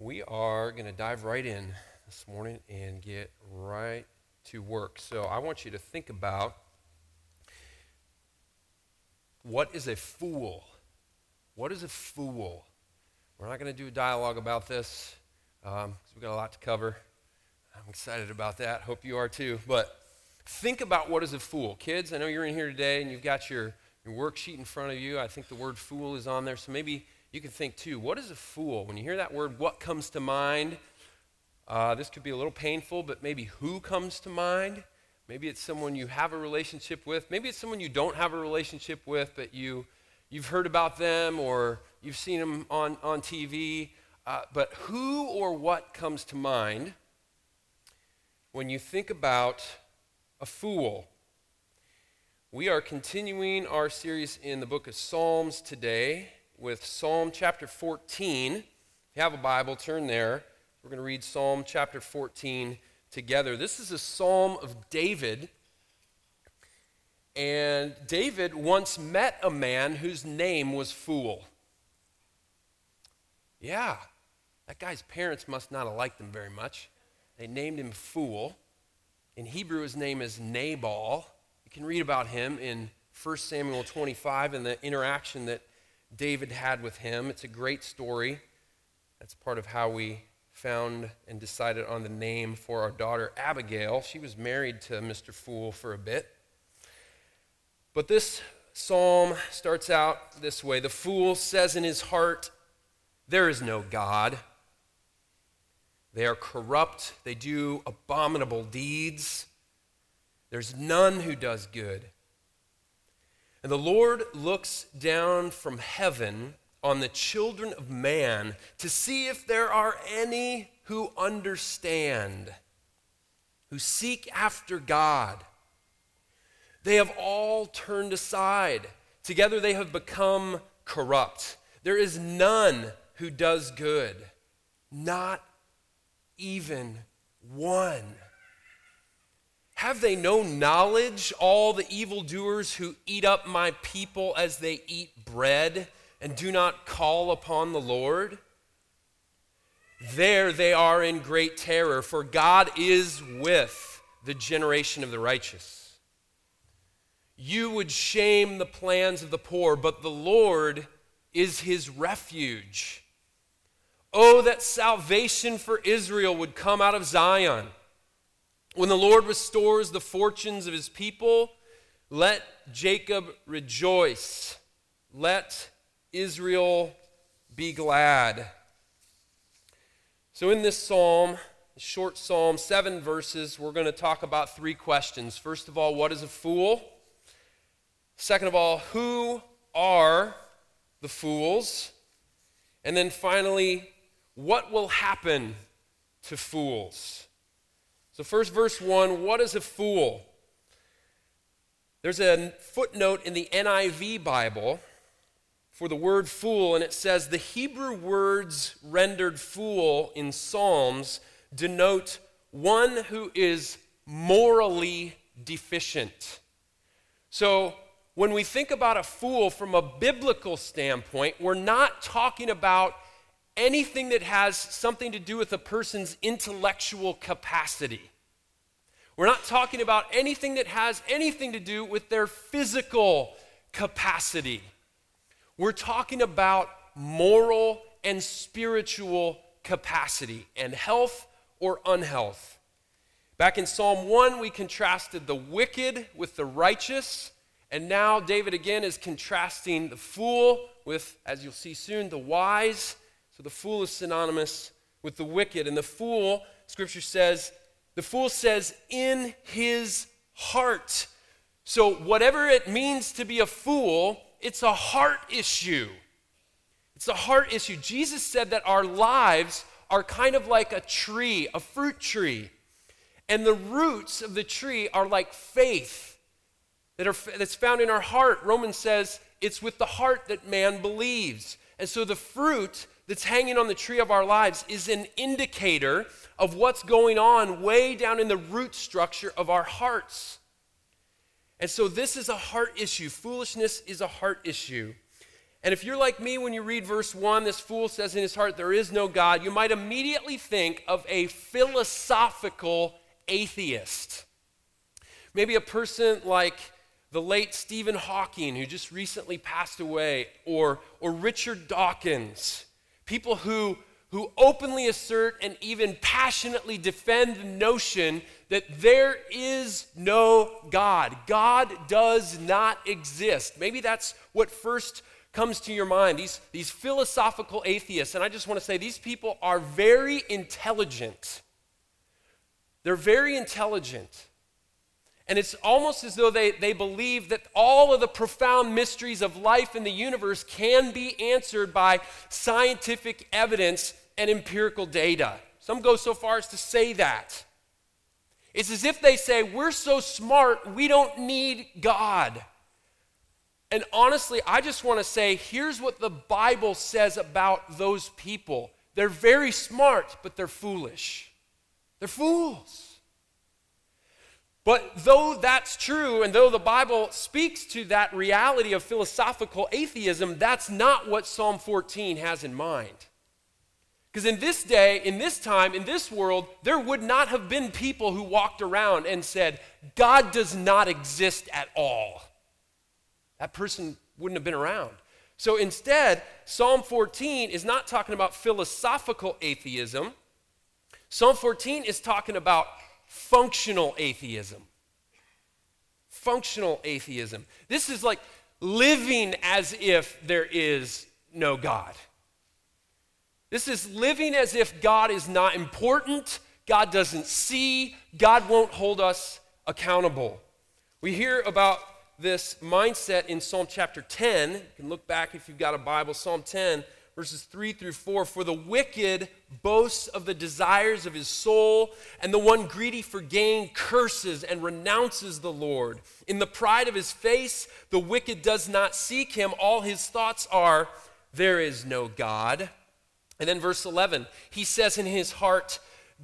we are going to dive right in this morning and get right to work. So I want you to think about what is a fool? What is a fool? We're not going to do a dialogue about this because um, we've got a lot to cover. I'm excited about that. Hope you are too. But think about what is a fool. Kids, I know you're in here today and you've got your, your worksheet in front of you. I think the word fool is on there. So maybe you can think too, what is a fool? When you hear that word, what comes to mind? Uh, this could be a little painful, but maybe who comes to mind? Maybe it's someone you have a relationship with. Maybe it's someone you don't have a relationship with, but you, you've heard about them or you've seen them on, on TV. Uh, but who or what comes to mind when you think about a fool? We are continuing our series in the book of Psalms today with Psalm chapter 14. If you have a Bible, turn there. We're going to read Psalm chapter 14 together. This is a psalm of David. And David once met a man whose name was Fool. Yeah, that guy's parents must not have liked him very much. They named him Fool. In Hebrew, his name is Nabal. You can read about him in 1 Samuel 25 and the interaction that David had with him. It's a great story. That's part of how we found and decided on the name for our daughter Abigail. She was married to Mr. Fool for a bit. But this psalm starts out this way The fool says in his heart, There is no God. They are corrupt, they do abominable deeds. There's none who does good. And the Lord looks down from heaven on the children of man to see if there are any who understand, who seek after God. They have all turned aside. Together they have become corrupt. There is none who does good, not even one. Have they no knowledge, all the evildoers who eat up my people as they eat bread and do not call upon the Lord? There they are in great terror, for God is with the generation of the righteous. You would shame the plans of the poor, but the Lord is his refuge. Oh, that salvation for Israel would come out of Zion. When the Lord restores the fortunes of his people, let Jacob rejoice. Let Israel be glad. So, in this psalm, short psalm, seven verses, we're going to talk about three questions. First of all, what is a fool? Second of all, who are the fools? And then finally, what will happen to fools? So, first, verse 1 what is a fool? There's a footnote in the NIV Bible for the word fool, and it says the Hebrew words rendered fool in Psalms denote one who is morally deficient. So, when we think about a fool from a biblical standpoint, we're not talking about anything that has something to do with a person's intellectual capacity. We're not talking about anything that has anything to do with their physical capacity. We're talking about moral and spiritual capacity and health or unhealth. Back in Psalm 1, we contrasted the wicked with the righteous. And now David again is contrasting the fool with, as you'll see soon, the wise. So the fool is synonymous with the wicked. And the fool, scripture says, the fool says, in his heart. So, whatever it means to be a fool, it's a heart issue. It's a heart issue. Jesus said that our lives are kind of like a tree, a fruit tree. And the roots of the tree are like faith that are, that's found in our heart. Romans says it's with the heart that man believes. And so the fruit that's hanging on the tree of our lives is an indicator of what's going on way down in the root structure of our hearts. And so this is a heart issue. Foolishness is a heart issue. And if you're like me when you read verse 1, this fool says in his heart, There is no God, you might immediately think of a philosophical atheist. Maybe a person like the late Stephen Hawking, who just recently passed away, or, or Richard Dawkins, people who, who openly assert and even passionately defend the notion that there is no God. God does not exist. Maybe that's what first comes to your mind these, these philosophical atheists. And I just want to say these people are very intelligent. They're very intelligent. And it's almost as though they, they believe that all of the profound mysteries of life in the universe can be answered by scientific evidence and empirical data. Some go so far as to say that. It's as if they say, We're so smart, we don't need God. And honestly, I just want to say here's what the Bible says about those people they're very smart, but they're foolish. They're fools. But though that's true, and though the Bible speaks to that reality of philosophical atheism, that's not what Psalm 14 has in mind. Because in this day, in this time, in this world, there would not have been people who walked around and said, God does not exist at all. That person wouldn't have been around. So instead, Psalm 14 is not talking about philosophical atheism. Psalm 14 is talking about functional atheism. Functional atheism. This is like living as if there is no God. This is living as if God is not important, God doesn't see, God won't hold us accountable. We hear about this mindset in Psalm chapter 10. You can look back if you've got a Bible, Psalm 10 verses 3 through 4 For the wicked boasts of the desires of his soul, and the one greedy for gain curses and renounces the Lord. In the pride of his face, the wicked does not seek him. All his thoughts are, There is no God. And then verse 11, he says in his heart,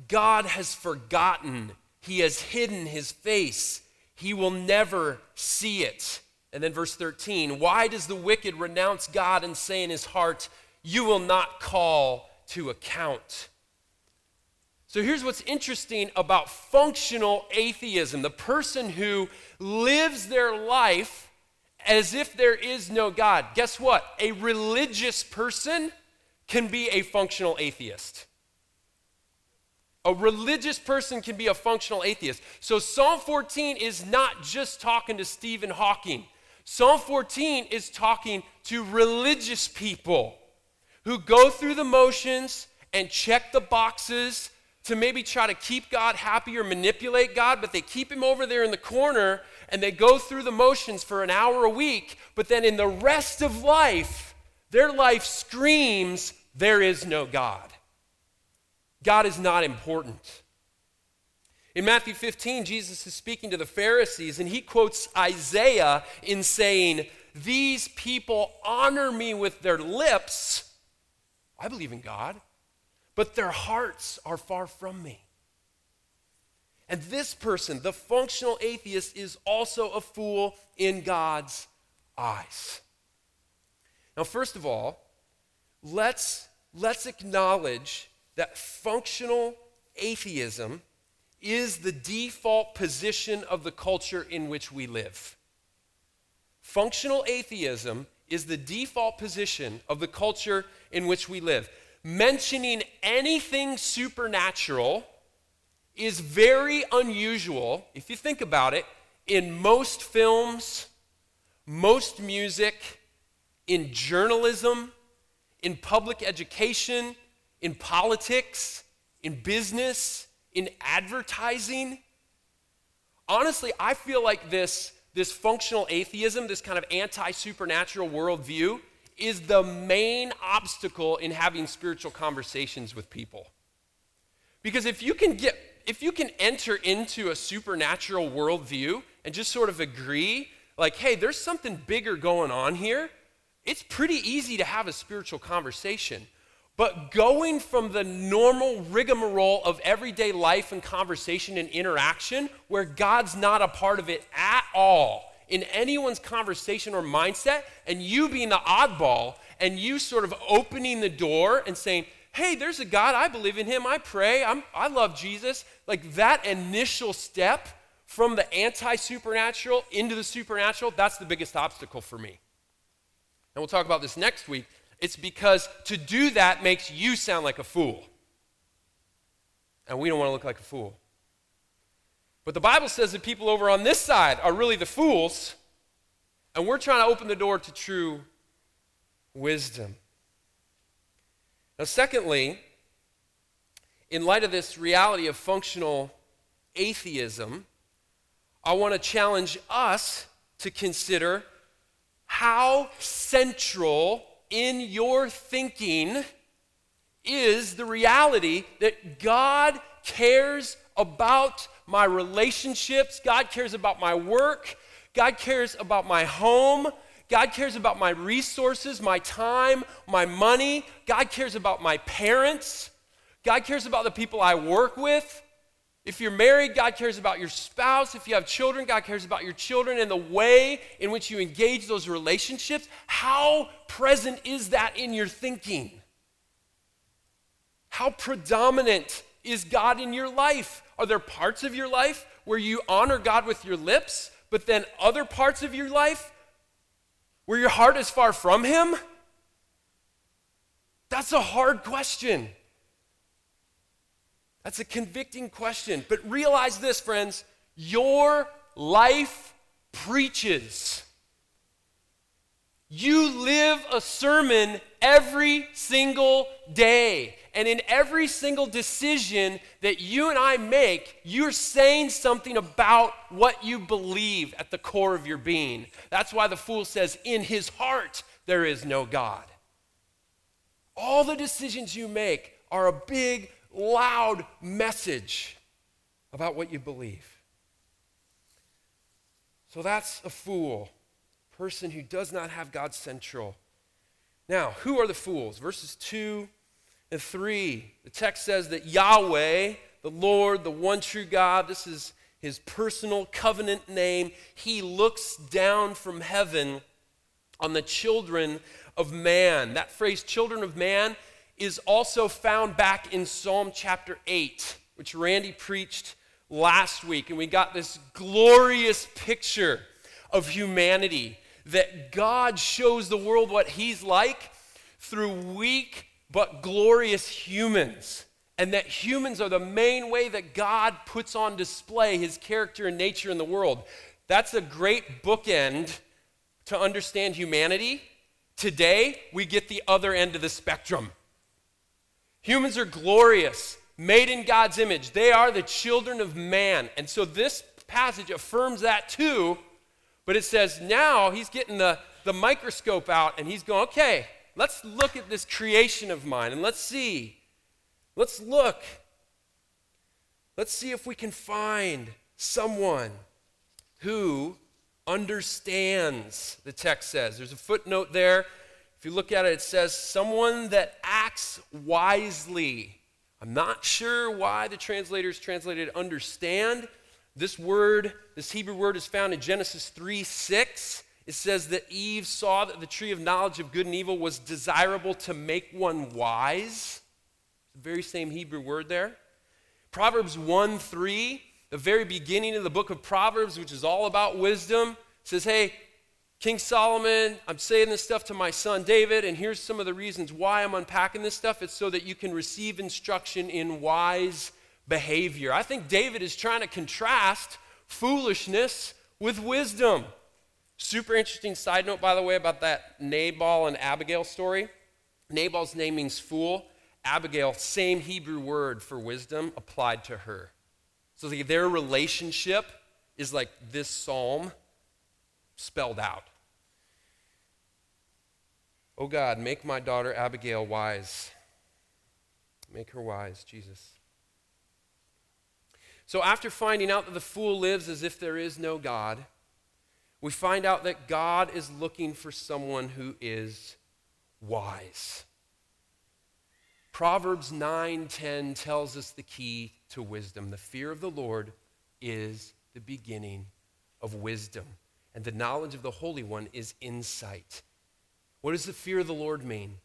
God has forgotten, he has hidden his face, he will never see it. And then verse 13, why does the wicked renounce God and say in his heart, you will not call to account. So here's what's interesting about functional atheism the person who lives their life as if there is no God. Guess what? A religious person can be a functional atheist. A religious person can be a functional atheist. So Psalm 14 is not just talking to Stephen Hawking. Psalm 14 is talking to religious people who go through the motions and check the boxes to maybe try to keep God happy or manipulate God, but they keep him over there in the corner and they go through the motions for an hour a week, but then in the rest of life, their life screams, There is no God. God is not important. In Matthew 15, Jesus is speaking to the Pharisees, and he quotes Isaiah in saying, These people honor me with their lips I believe in God, but their hearts are far from me. And this person, the functional atheist, is also a fool in God's eyes. Now, first of all, let's, let's acknowledge that functional atheism is the default position of the culture in which we live. Functional atheism is the default position of the culture in which we live. Mentioning anything supernatural is very unusual, if you think about it, in most films, most music, in journalism, in public education, in politics, in business, in advertising. Honestly, I feel like this this functional atheism, this kind of anti supernatural worldview, is the main obstacle in having spiritual conversations with people. Because if you can get, if you can enter into a supernatural worldview and just sort of agree, like, hey, there's something bigger going on here, it's pretty easy to have a spiritual conversation. But going from the normal rigmarole of everyday life and conversation and interaction, where God's not a part of it at all, in anyone's conversation or mindset, and you being the oddball, and you sort of opening the door and saying, hey, there's a God, I believe in him, I pray, I'm, I love Jesus. Like that initial step from the anti supernatural into the supernatural, that's the biggest obstacle for me. And we'll talk about this next week. It's because to do that makes you sound like a fool. And we don't want to look like a fool. But the Bible says that people over on this side are really the fools, and we're trying to open the door to true wisdom. Now, secondly, in light of this reality of functional atheism, I want to challenge us to consider how central in your thinking is the reality that God cares about my relationships, God cares about my work, God cares about my home, God cares about my resources, my time, my money. God cares about my parents. God cares about the people I work with. If you're married, God cares about your spouse. If you have children, God cares about your children and the way in which you engage those relationships. How present is that in your thinking? How predominant is God in your life? Are there parts of your life where you honor God with your lips, but then other parts of your life where your heart is far from Him? That's a hard question. That's a convicting question. But realize this, friends your life preaches. You live a sermon every single day. And in every single decision that you and I make, you're saying something about what you believe at the core of your being. That's why the fool says, In his heart, there is no God. All the decisions you make are a big, loud message about what you believe. So that's a fool, person who does not have God central. Now, who are the fools? Verses 2 and 3, the text says that Yahweh, the Lord, the one true God, this is his personal covenant name, he looks down from heaven on the children of man. That phrase, children of man, is also found back in Psalm chapter 8, which Randy preached last week. And we got this glorious picture of humanity that God shows the world what he's like through weak, but glorious humans. And that humans are the main way that God puts on display his character and nature in the world. That's a great bookend to understand humanity. Today, we get the other end of the spectrum. Humans are glorious, made in God's image. They are the children of man. And so this passage affirms that too, but it says now he's getting the, the microscope out and he's going, okay, Let's look at this creation of mine and let's see. Let's look. Let's see if we can find someone who understands, the text says. There's a footnote there. If you look at it, it says, someone that acts wisely. I'm not sure why the translators translated understand. This word, this Hebrew word, is found in Genesis 3 6 it says that Eve saw that the tree of knowledge of good and evil was desirable to make one wise. The very same Hebrew word there. Proverbs 1 3, the very beginning of the book of Proverbs, which is all about wisdom, says, Hey, King Solomon, I'm saying this stuff to my son David, and here's some of the reasons why I'm unpacking this stuff. It's so that you can receive instruction in wise behavior. I think David is trying to contrast foolishness with wisdom. Super interesting side note, by the way, about that Nabal and Abigail story. Nabal's name means fool. Abigail, same Hebrew word for wisdom applied to her. So their relationship is like this psalm spelled out. Oh God, make my daughter Abigail wise. Make her wise, Jesus. So after finding out that the fool lives as if there is no God, we find out that God is looking for someone who is wise. Proverbs 9:10 tells us the key to wisdom. The fear of the Lord is the beginning of wisdom. And the knowledge of the Holy One is insight. What does the fear of the Lord mean?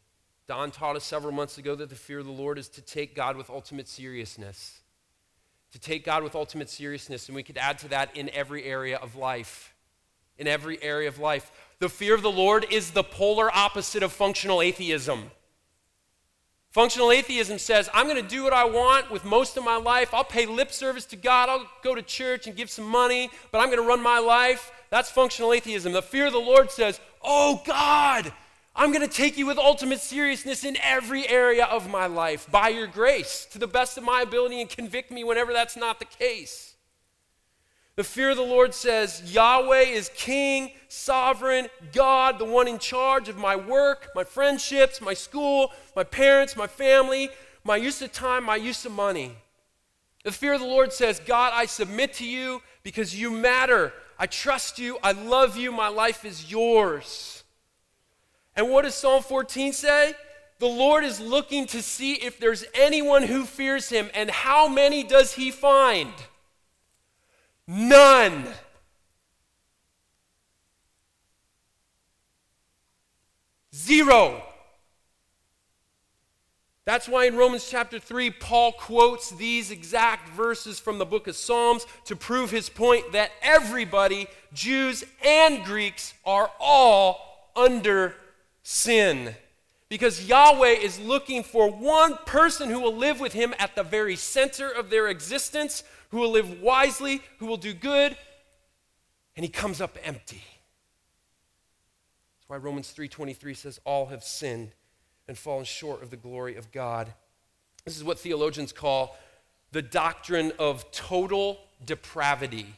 Don taught us several months ago that the fear of the Lord is to take God with ultimate seriousness. To take God with ultimate seriousness, and we could add to that in every area of life. In every area of life. The fear of the Lord is the polar opposite of functional atheism. Functional atheism says, I'm going to do what I want with most of my life. I'll pay lip service to God. I'll go to church and give some money, but I'm going to run my life. That's functional atheism. The fear of the Lord says, Oh God, I'm going to take you with ultimate seriousness in every area of my life by your grace to the best of my ability and convict me whenever that's not the case. The fear of the Lord says, Yahweh is king, sovereign, God, the one in charge of my work, my friendships, my school, my parents, my family, my use of time, my use of money. The fear of the Lord says, God, I submit to you because you matter. I trust you. I love you. My life is yours. And what does Psalm 14 say? The Lord is looking to see if there's anyone who fears him, and how many does he find? None. Zero. That's why in Romans chapter 3, Paul quotes these exact verses from the book of Psalms to prove his point that everybody, Jews and Greeks, are all under sin. Because Yahweh is looking for one person who will live with him at the very center of their existence, who will live wisely, who will do good, and he comes up empty. That's why Romans 3:23 says all have sinned and fallen short of the glory of God. This is what theologians call the doctrine of total depravity.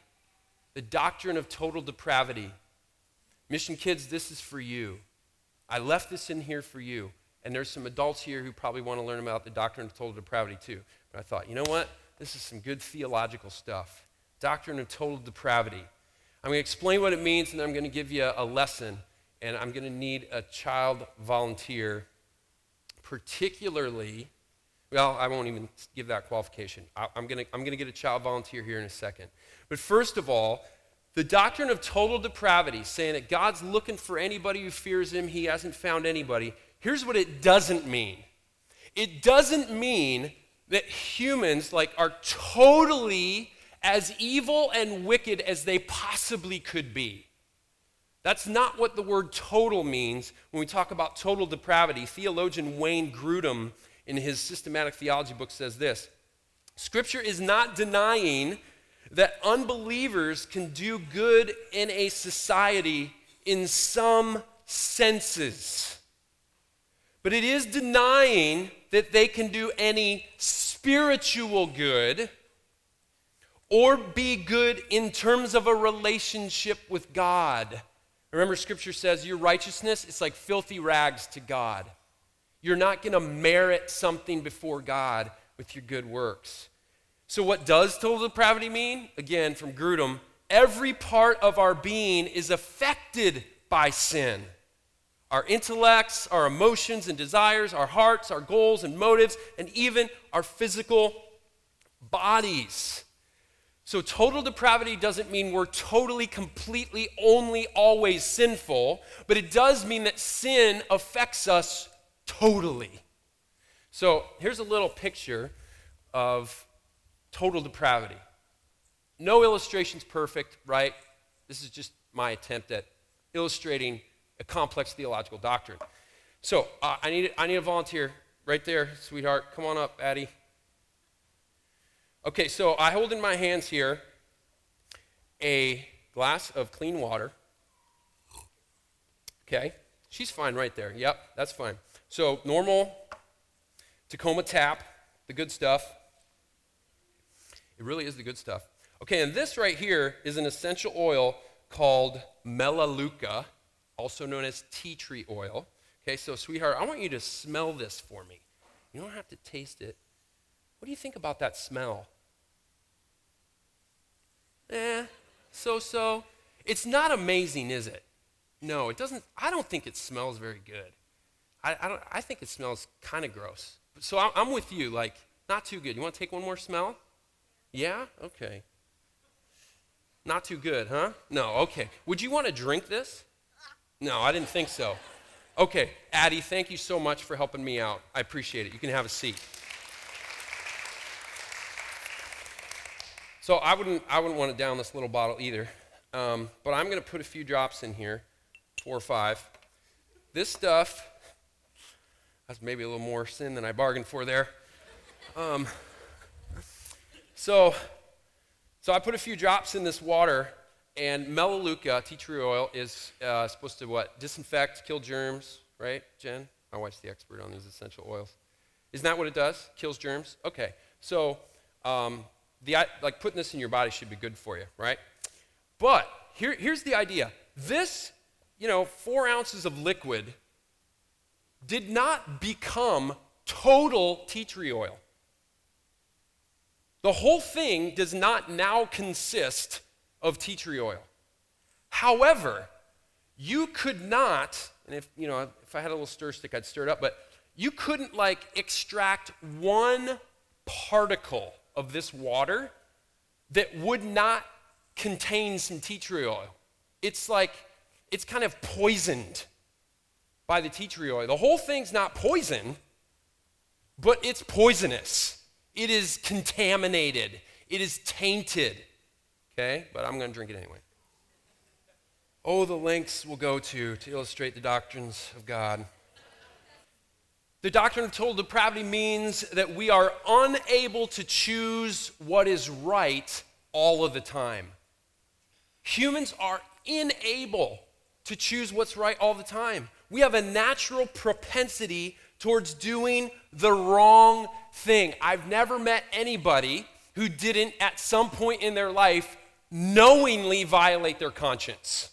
The doctrine of total depravity. Mission kids, this is for you. I left this in here for you. And there's some adults here who probably want to learn about the doctrine of total depravity too. But I thought, you know what? This is some good theological stuff. Doctrine of total depravity. I'm going to explain what it means, and I'm going to give you a, lesson. And I'm going to need a child volunteer, particularly. Well, I won't even give that qualification. I, I'm going to, I'm going to get a child volunteer here in a second. But first of all, the doctrine of total depravity, saying that God's looking for anybody who fears him, he hasn't found anybody. Here's what it doesn't mean it doesn't mean that humans like are totally as evil and wicked as they possibly could be. That's not what the word total means when we talk about total depravity. Theologian Wayne Grudem, in his systematic theology book, says this Scripture is not denying that unbelievers can do good in a society in some senses, but it is denying that they can do any spiritual good or be good in terms of a relationship with God. Remember, Scripture says your righteousness is like filthy rags to God. You're not going to merit something before God with your good works. So, what does total depravity mean? Again, from Grudem, every part of our being is affected by sin our intellects, our emotions and desires, our hearts, our goals and motives, and even our physical bodies. So, total depravity doesn't mean we're totally, completely, only, always sinful, but it does mean that sin affects us totally. So, here's a little picture of total depravity. No illustration's perfect, right? This is just my attempt at illustrating a complex theological doctrine. So uh, I, need, I need a volunteer right there, sweetheart. Come on up, Addie. Okay, so I hold in my hands here a glass of clean water. Okay, she's fine right there. Yep, that's fine. So normal Tacoma tap, the good stuff. It really is the good stuff. Okay, and this right here is an essential oil called Melaleuca also known as tea tree oil. Okay, so sweetheart, I want you to smell this for me. You don't have to taste it. What do you think about that smell? Eh, so so. It's not amazing, is it? No, it doesn't. I don't think it smells very good. I, I, don't, I think it smells kind of gross. So I'm, I'm with you, like, not too good. You want to take one more smell? Yeah? Okay. Not too good, huh? No, okay. Would you want to drink this? No, I didn't think so. Okay, Addie, thank you so much for helping me out. I appreciate it. You can have a seat. So I wouldn't, I wouldn't want to down this little bottle either. Um, but I'm going to put a few drops in here, four or five. This stuff, that's maybe a little more sin than I bargained for there. Um, so, so I put a few drops in this water, and melaleuca, tea tree oil, is uh, supposed to what? Disinfect, kill germs, right, Jen? My wife's the expert on these essential oils. Isn't that what it does? Kills germs? Okay. So, um, the, like putting this in your body should be good for you, right? But here, here's the idea this, you know, four ounces of liquid did not become total tea tree oil. The whole thing does not now consist of tea tree oil. However, you could not, and if you know, if I had a little stir stick, I'd stir it up, but you couldn't like extract one particle of this water that would not contain some tea tree oil. It's like, it's kind of poisoned by the tea tree oil. The whole thing's not poison, but it's poisonous. It is contaminated. It is tainted. Okay? But I'm going to drink it anyway. Oh, the lengths we'll go to to illustrate the doctrines of God. The doctrine of total depravity means that we are unable to choose what is right all of the time. Humans are unable to choose what's right all the time. We have a natural propensity towards doing the wrong thing. I've never met anybody who didn't, at some point in their life, knowingly violate their conscience.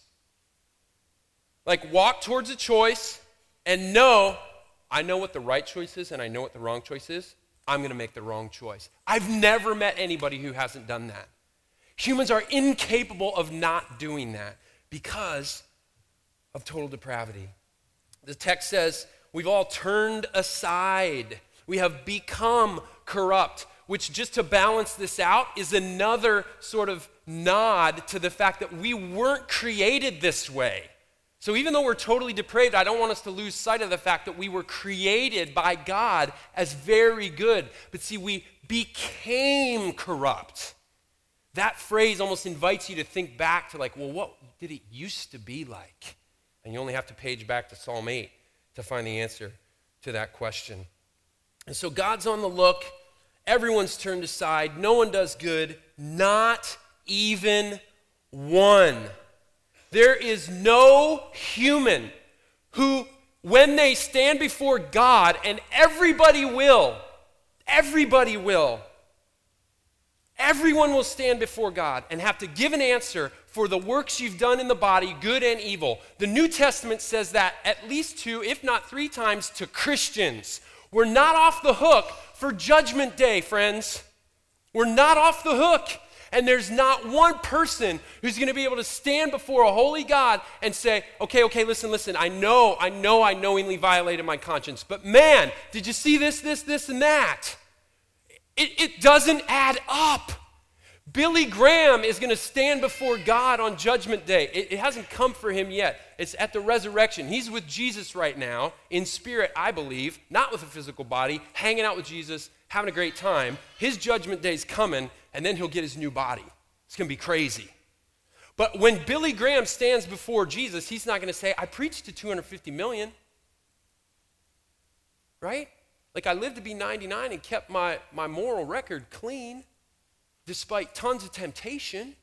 Like, walk towards a choice and know I know what the right choice is and I know what the wrong choice is, I'm going to make the wrong choice. I've never met anybody who hasn't done that. Humans are incapable of not doing that because of total depravity. The text says, We've all turned aside. We have become corrupt, which, just to balance this out, is another sort of nod to the fact that we weren't created this way. So even though we're totally depraved, I don't want us to lose sight of the fact that we were created by God as very good. But see, we became corrupt. That phrase almost invites you to think back to, like, well, what did it used to be like? And you only have to page back to Psalm 8 to find the answer to that question. And so God's on the look. Everyone's turned aside. No one does good, not even one. There is no human who, when they stand before God, and everybody will, everybody will, everyone will stand before God and have to give an answer for the works you've done in the body, good and evil. The New Testament says that at least two, if not three times, to Christians. We're not off the hook for Judgment Day, friends. We're not off the hook. And there's not one person who's going to be able to stand before a holy God and say, okay, okay, listen, listen, I know, I know I knowingly violated my conscience, but man, did you see this, this, this, and that? It, it doesn't add up. Billy Graham is going to stand before God on Judgment Day. It, it, hasn't come for him yet. It's at the resurrection. He's with Jesus right now, in spirit, I believe, not with a physical body, hanging out with Jesus, having a great time. His Judgment Day is coming, and then he'll get his new body. It's going to be crazy. But when Billy Graham stands before Jesus, he's not going to say, I preached to 250 million. Right? Like I lived to be 99 and kept my, my moral record clean despite tons of temptation.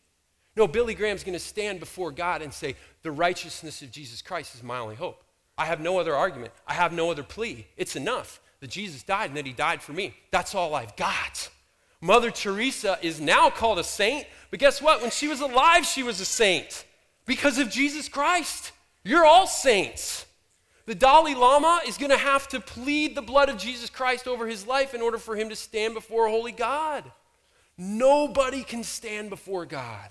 No, Billy Graham's going to stand before God and say, The righteousness of Jesus Christ is my only hope. I have no other argument. I have no other plea. It's enough that Jesus died and that he died for me. That's all I've got. Mother Teresa is now called a saint, but guess what? When she was alive, she was a saint because of Jesus Christ. You're all saints. The Dalai Lama is going to have to plead the blood of Jesus Christ over his life in order for him to stand before a holy God. Nobody can stand before God.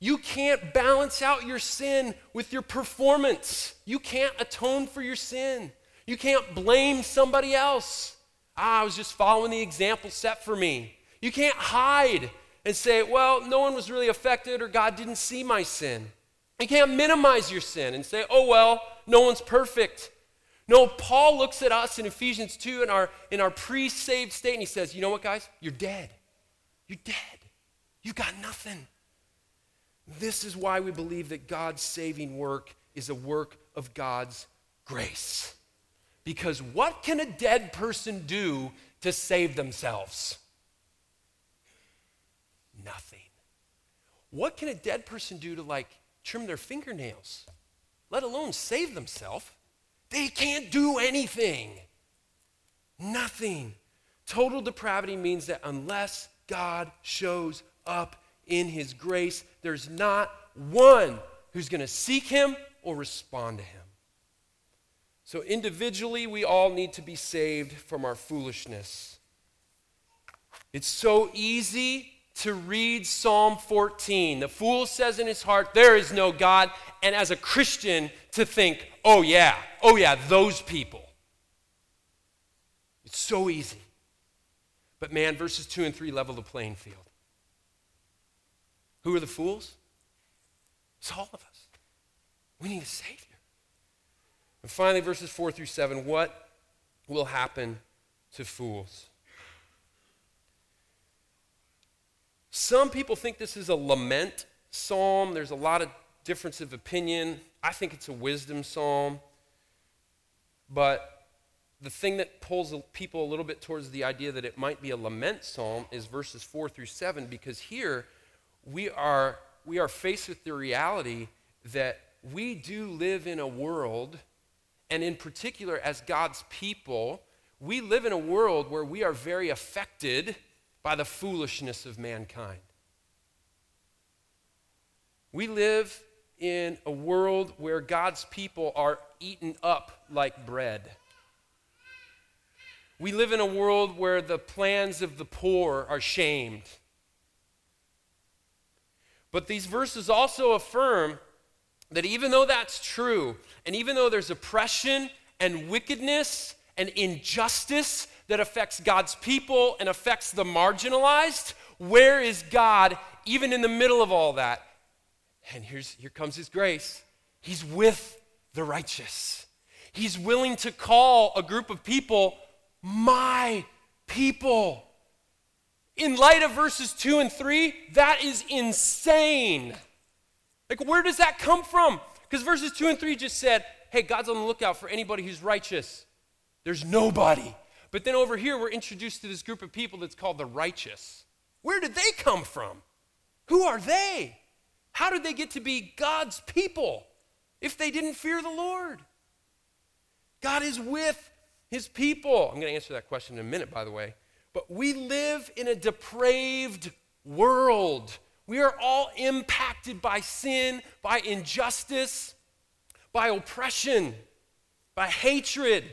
You can't balance out your sin with your performance. You can't atone for your sin. You can't blame somebody else. Ah, I was just following the example set for me. You can't hide and say, well, no one was really affected or God didn't see my sin. You can't minimize your sin and say, oh, well, no one's perfect. No, Paul looks at us in Ephesians 2 in our, in our pre saved state and he says, you know what, guys? You're dead. You're dead. You got nothing. This is why we believe that God's saving work is a work of God's grace. Because what can a dead person do to save themselves? Nothing. What can a dead person do to like trim their fingernails, let alone save themselves? They can't do anything. Nothing. Total depravity means that unless God shows up in his grace, there's not one who's going to seek him or respond to him. So, individually, we all need to be saved from our foolishness. It's so easy to read Psalm 14. The fool says in his heart, There is no God. And as a Christian, to think, Oh, yeah, oh, yeah, those people. It's so easy. But man, verses 2 and 3 level the playing field. Who are the fools? It's all of us. We need a Savior. And finally, verses 4 through 7 what will happen to fools? Some people think this is a lament psalm. There's a lot of difference of opinion. I think it's a wisdom psalm. But the thing that pulls people a little bit towards the idea that it might be a lament psalm is verses 4 through 7, because here we are, we are faced with the reality that we do live in a world, and in particular, as God's people, we live in a world where we are very affected by the foolishness of mankind. We live in a world where God's people are eaten up like bread. We live in a world where the plans of the poor are shamed. But these verses also affirm that even though that's true, and even though there's oppression and wickedness and injustice that affects God's people and affects the marginalized, where is God even in the middle of all that? And here's, here comes His grace. He's with the righteous. He's willing to call a group of people my people. In light of verses 2 and 3, that is insane. Like, where does that come from? Because verses 2 and 3 just said, hey, God's on the lookout for anybody who's righteous. There's nobody. But then over here, we're introduced to this group of people that's called the righteous. Where did they come from? Who are they? How did they get to be God's people if they didn't fear the Lord? God is with his people. I'm going to answer that question in a minute, by the way. But we live in a depraved world. We are all impacted by sin, by injustice, by oppression, by hatred.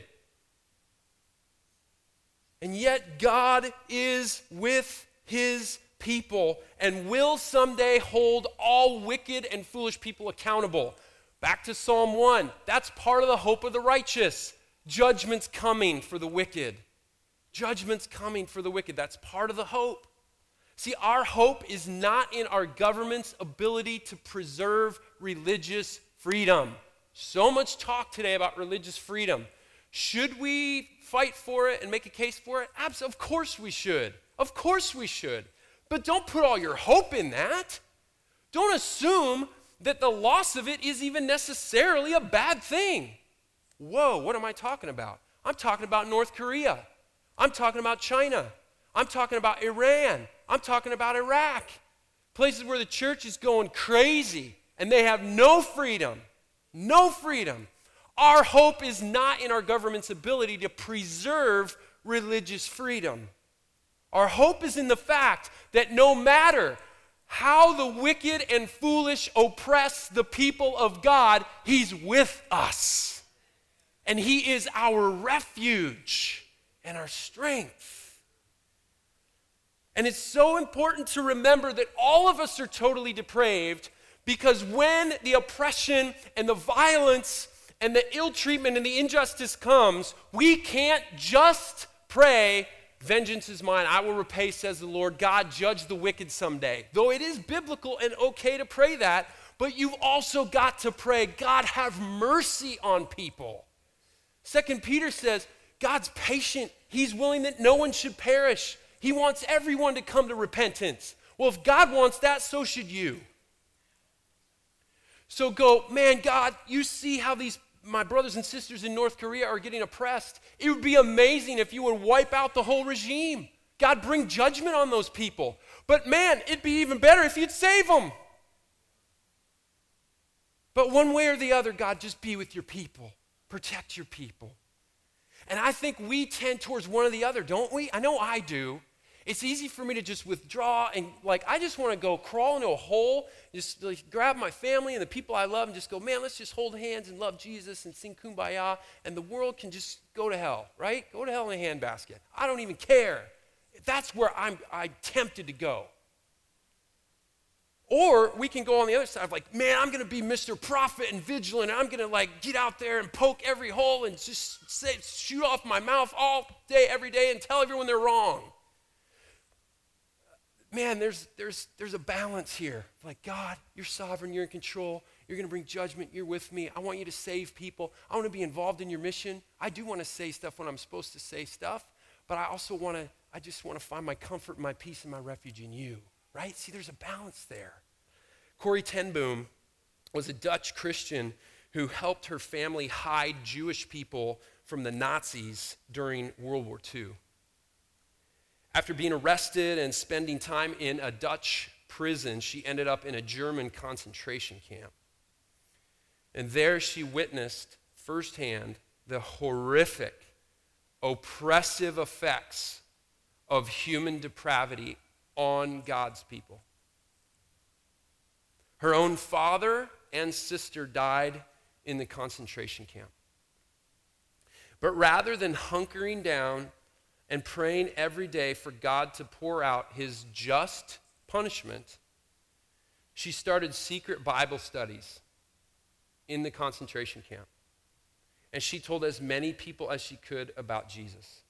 And yet, God is with his people and will someday hold all wicked and foolish people accountable. Back to Psalm 1. That's part of the hope of the righteous. Judgment's coming for the wicked. Judgment's coming for the wicked. That's part of the hope. See, our hope is not in our government's ability to preserve religious freedom. So much talk today about religious freedom. Should we fight for it and make a case for it? Absolutely. Of course we should. Of course we should. But don't put all your hope in that. Don't assume that the loss of it is even necessarily a bad thing. Whoa, what am I talking about? I'm talking about North Korea. I'm talking about China. I'm talking about Iran. I'm talking about Iraq. Places where the church is going crazy and they have no freedom. No freedom. Our hope is not in our government's ability to preserve religious freedom. Our hope is in the fact that no matter how the wicked and foolish oppress the people of God, He's with us. And He is our refuge and our strength. And it's so important to remember that all of us are totally depraved because when the oppression and the violence and the ill treatment and the injustice comes, we can't just pray, Vengeance is mine, I will repay, says the Lord. God, judge the wicked someday. Though it is biblical and okay to pray that, but you've also got to pray, God, have mercy on people. Second Peter says, God's patient. He's willing that no one should perish. He wants everyone to come to repentance. Well, if God wants that, so should you. So go, man, God, you see how these my brothers and sisters in North Korea are getting oppressed. It would be amazing if you would wipe out the whole regime. God, bring judgment on those people. But man, it'd be even better if you'd save them. But one way or the other, God, just be with your people, protect your people. And I think we tend towards one or the other, don't we? I know I do. It's easy for me to just withdraw and, like, I just want to go crawl into a hole, just like, grab my family and the people I love and just go, man, let's just hold hands and love Jesus and sing kumbaya, and the world can just go to hell, right? Go to hell in a handbasket. I don't even care. That's where I'm, I'm tempted to go. Or we can go on the other side of like, man, I'm going to be Mr. Prophet and vigilant. And I'm going to like get out there and poke every hole and just say, shoot off my mouth all day, every day, and tell everyone they're wrong man, there's, there's, there's a balance here. Like, God, you're sovereign, you're in control, you're going to bring judgment, you're with me. I want you to save people. I want to be involved in your mission. I do want to say stuff when I'm supposed to say stuff, but I also want to, I just want to find my comfort, my peace, and my refuge in you, right? See, there's a balance there. Corrie ten Boom was a Dutch Christian who helped her family hide Jewish people from the Nazis during World War II. After being arrested and spending time in a Dutch prison, she ended up in a German concentration camp. And there she witnessed firsthand the horrific, oppressive effects of human depravity on God's people. Her own father and sister died in the concentration camp. But rather than hunkering down and praying every day for God to pour out his just punishment, she started secret Bible studies in the concentration camp. And she told as many people as she could about Jesus.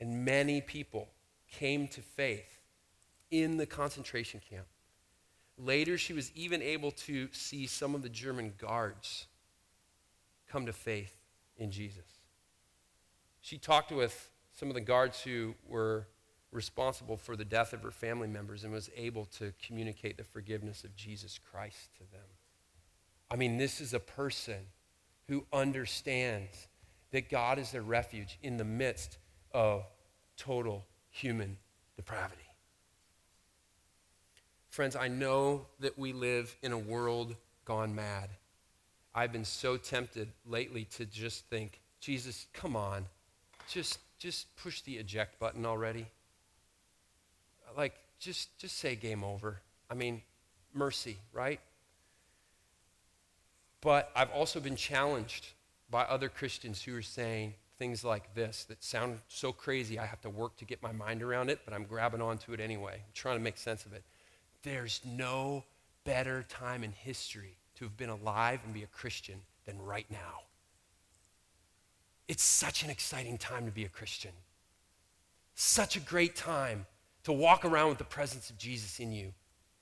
And many people came to faith in the concentration camp. Later, she was even able to see some of the German guards come to faith in Jesus she talked with some of the guards who were responsible for the death of her family members and was able to communicate the forgiveness of Jesus Christ to them. I mean, this is a person who understands that God is their refuge in the midst of total human depravity. Friends, I know that we live in a world gone mad. I've been so tempted lately to just think, Jesus, come on just just push the eject button already? Like just just say game over. I mean, mercy, right? But I've also been challenged by other Christians who are saying things like this that sound so crazy I have to work to get my mind around it, but I'm grabbing onto it anyway. I'm trying to make sense of it. There's no better time in history to have been alive and be a Christian than right now. It's such an exciting time to be a Christian. Such a great time to walk around with the presence of Jesus in you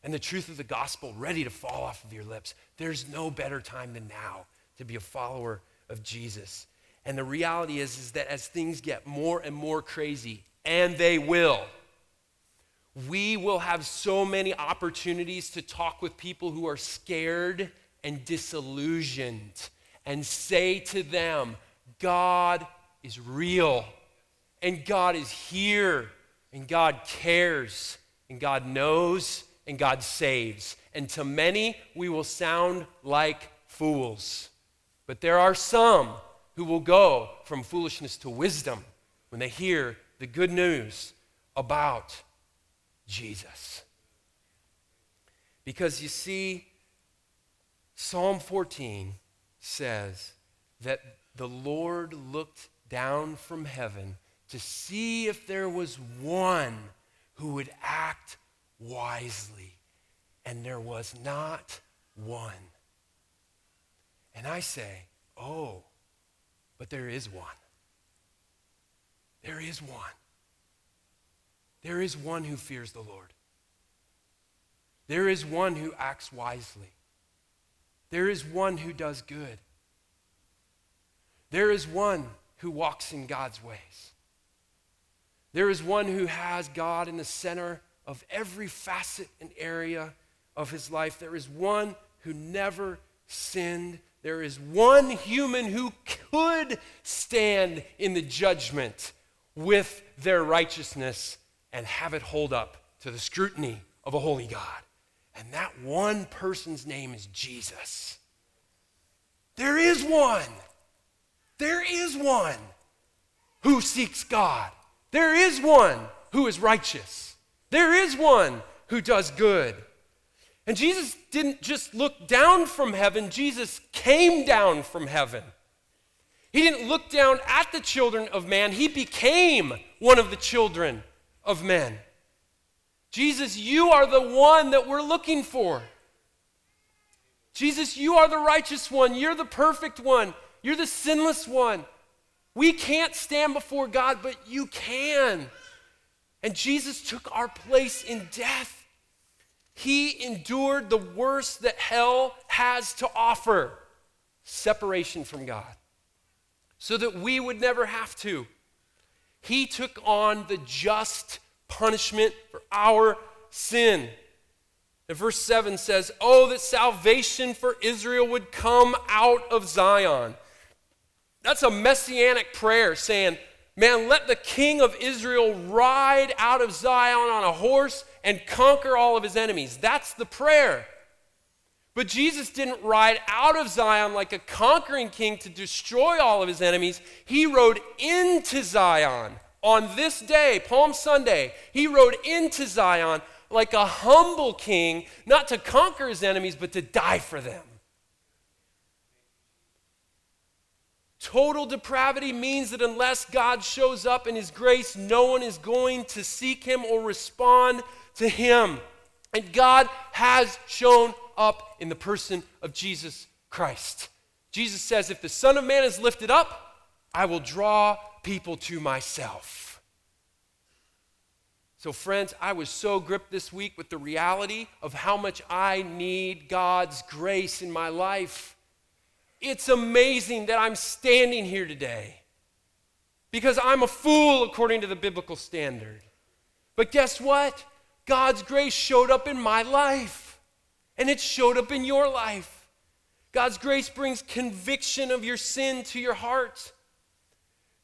and the truth of the gospel ready to fall off of your lips. There's no better time than now to be a follower of Jesus. And the reality is, is that as things get more and more crazy, and they will, we will have so many opportunities to talk with people who are scared and disillusioned and say to them, God is real, and God is here, and God cares, and God knows, and God saves. And to many, we will sound like fools. But there are some who will go from foolishness to wisdom when they hear the good news about Jesus. Because you see, Psalm 14 says that the Lord looked down from heaven to see if there was one who would act wisely. And there was not one. And I say, oh, but there is one. There is one. There is one who fears the Lord. There is one who acts wisely. There is one who does good. There is one who walks in God's ways. There is one who has God in the center of every facet and area of his life. There is one who never sinned. There is one human who could stand in the judgment with their righteousness and have it hold up to the scrutiny of a holy God. And that one person's name is Jesus. There is one. There is one who seeks God. There is one who is righteous. There is one who does good. And Jesus didn't just look down from heaven, Jesus came down from heaven. He didn't look down at the children of man, he became one of the children of men. Jesus, you are the one that we're looking for. Jesus, you are the righteous one. You're the perfect one. You're the sinless one. We can't stand before God, but you can. And Jesus took our place in death. He endured the worst that hell has to offer separation from God so that we would never have to. He took on the just punishment for our sin. And verse 7 says, Oh, that salvation for Israel would come out of Zion. That's a messianic prayer saying, Man, let the king of Israel ride out of Zion on a horse and conquer all of his enemies. That's the prayer. But Jesus didn't ride out of Zion like a conquering king to destroy all of his enemies. He rode into Zion on this day, Palm Sunday. He rode into Zion like a humble king, not to conquer his enemies, but to die for them. Total depravity means that unless God shows up in His grace, no one is going to seek Him or respond to Him. And God has shown up in the person of Jesus Christ. Jesus says, If the Son of Man is lifted up, I will draw people to myself. So, friends, I was so gripped this week with the reality of how much I need God's grace in my life. It's amazing that I'm standing here today because I'm a fool according to the biblical standard. But guess what? God's grace showed up in my life, and it showed up in your life. God's grace brings conviction of your sin to your heart.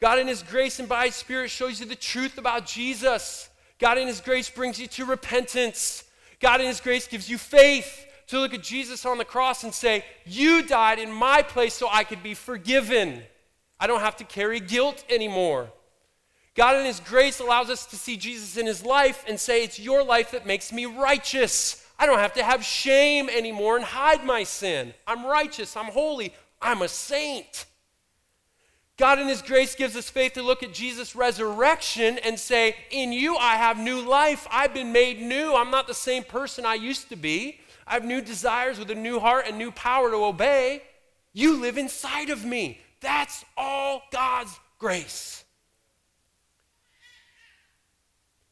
God, in His grace and by His Spirit, shows you the truth about Jesus. God, in His grace, brings you to repentance. God, in His grace, gives you faith to look at Jesus on the cross and say, You died in my place so I could be forgiven. I don't have to carry guilt anymore. God, in His grace, allows us to see Jesus in His life and say, It's your life that makes me righteous. I don't have to have shame anymore and hide my sin. I'm righteous. I'm holy. I'm a saint. God, in His grace, gives us faith to look at Jesus' resurrection and say, In you I have new life. I've been made new. I'm not the same person I used to be. I have new desires with a new heart and new power to obey. You live inside of me. That's all God's grace.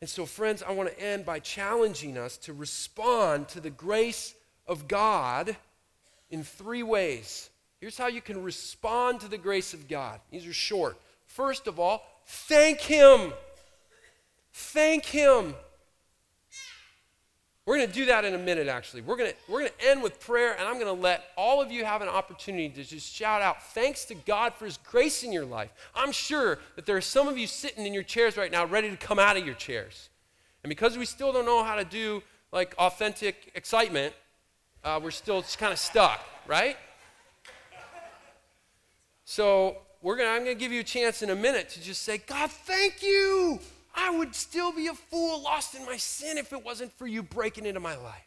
And so, friends, I want to end by challenging us to respond to the grace of God in three ways. Here's how you can respond to the grace of God. These are short. First of all, thank Him. Thank Him. We're going to do that in a minute, actually. We're going to, we're going to end with prayer, and I'm going to let all of you have an opportunity to just shout out thanks to God for His grace in your life. I'm sure that there are some of you sitting in your chairs right now ready to come out of your chairs. And because we still don't know how to do like authentic excitement, uh, we're still just kind of stuck, right? So we're gonna, I'm going to give you a chance in a minute to just say, God, thank you. I would still be a fool lost in my sin if it wasn't for you breaking into my life.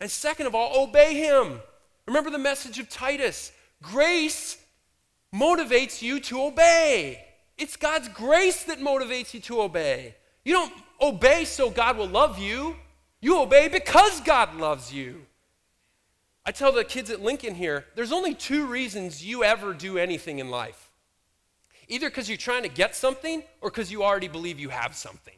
And second of all, obey him. Remember the message of Titus grace motivates you to obey. It's God's grace that motivates you to obey. You don't obey so God will love you, you obey because God loves you. I tell the kids at Lincoln here there's only two reasons you ever do anything in life Either because you're trying to get something or because you already believe you have something.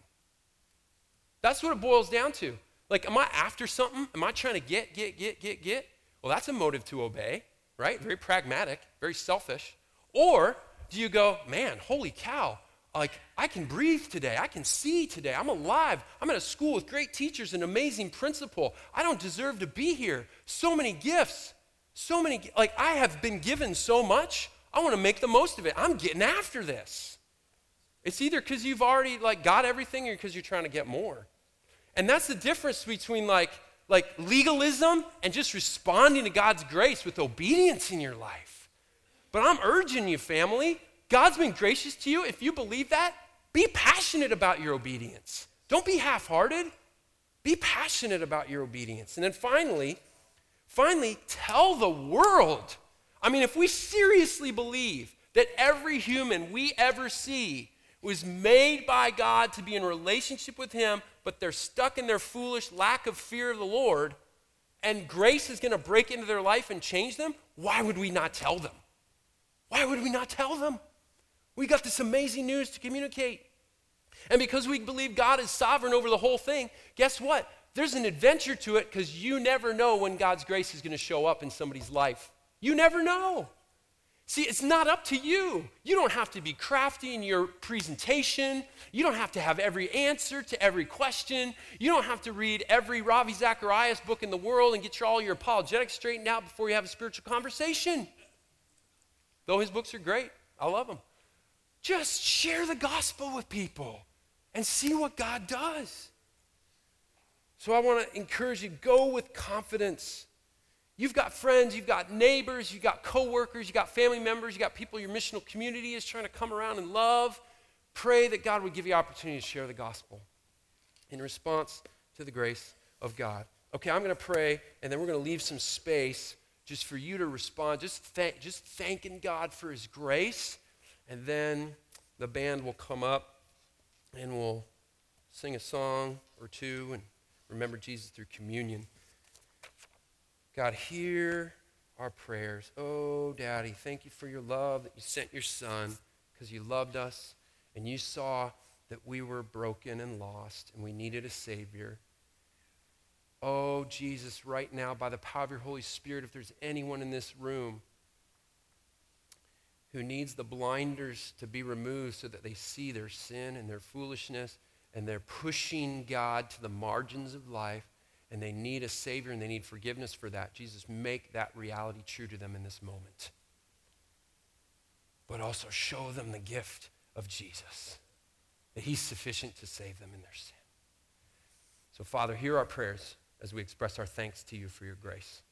That's what it boils down to. Like, am I after something? Am I trying to get, get, get, get, get? Well, that's a motive to obey, right? Very pragmatic, very selfish. Or do you go, man, holy cow, like I can breathe today. I can see today. I'm alive. I'm at a school with great teachers and amazing principal. I don't deserve to be here. So many gifts. So many, like I have been given so much. I want to make the most of it. I'm getting after this. It's either because you've already like got everything or because you're trying to get more. And that's the difference between like, like legalism and just responding to God's grace with obedience in your life. But I'm urging you, family, God's been gracious to you. If you believe that, be passionate about your obedience. Don't be half hearted. Be passionate about your obedience. And then finally, finally, tell the world. I mean, if we seriously believe that every human we ever see was made by God to be in relationship with Him, but they're stuck in their foolish lack of fear of the Lord, and grace is going to break into their life and change them, why would we not tell them? Why would we not tell them? We got this amazing news to communicate. And because we believe God is sovereign over the whole thing, guess what? There's an adventure to it because you never know when God's grace is going to show up in somebody's life. You never know. See, it's not up to you. You don't have to be crafty in your presentation. You don't have to have every answer to every question. You don't have to read every Ravi Zacharias book in the world and get your, all your apologetics straightened out before you have a spiritual conversation. Though his books are great, I love them. Just share the gospel with people and see what God does. So I want to encourage you go with confidence. You've got friends, you've got neighbors, you've got coworkers, you've got family members, you've got people your missional community is trying to come around and love. Pray that God would give you opportunity to share the gospel in response to the grace of God. Okay, I'm going to pray, and then we're going to leave some space just for you to respond, just, thank, just thanking God for His grace, and then the band will come up and we'll sing a song or two and remember Jesus through communion. God, hear our prayers. Oh, Daddy, thank you for your love that you sent your Son because you loved us and you saw that we were broken and lost and we needed a Savior. Oh, Jesus, right now, by the power of your Holy Spirit, if there's anyone in this room who needs the blinders to be removed so that they see their sin and their foolishness and they're pushing God to the margins of life, and they need a Savior and they need forgiveness for that. Jesus, make that reality true to them in this moment. But also show them the gift of Jesus, that He's sufficient to save them in their sin. So, Father, hear our prayers as we express our thanks to you for your grace.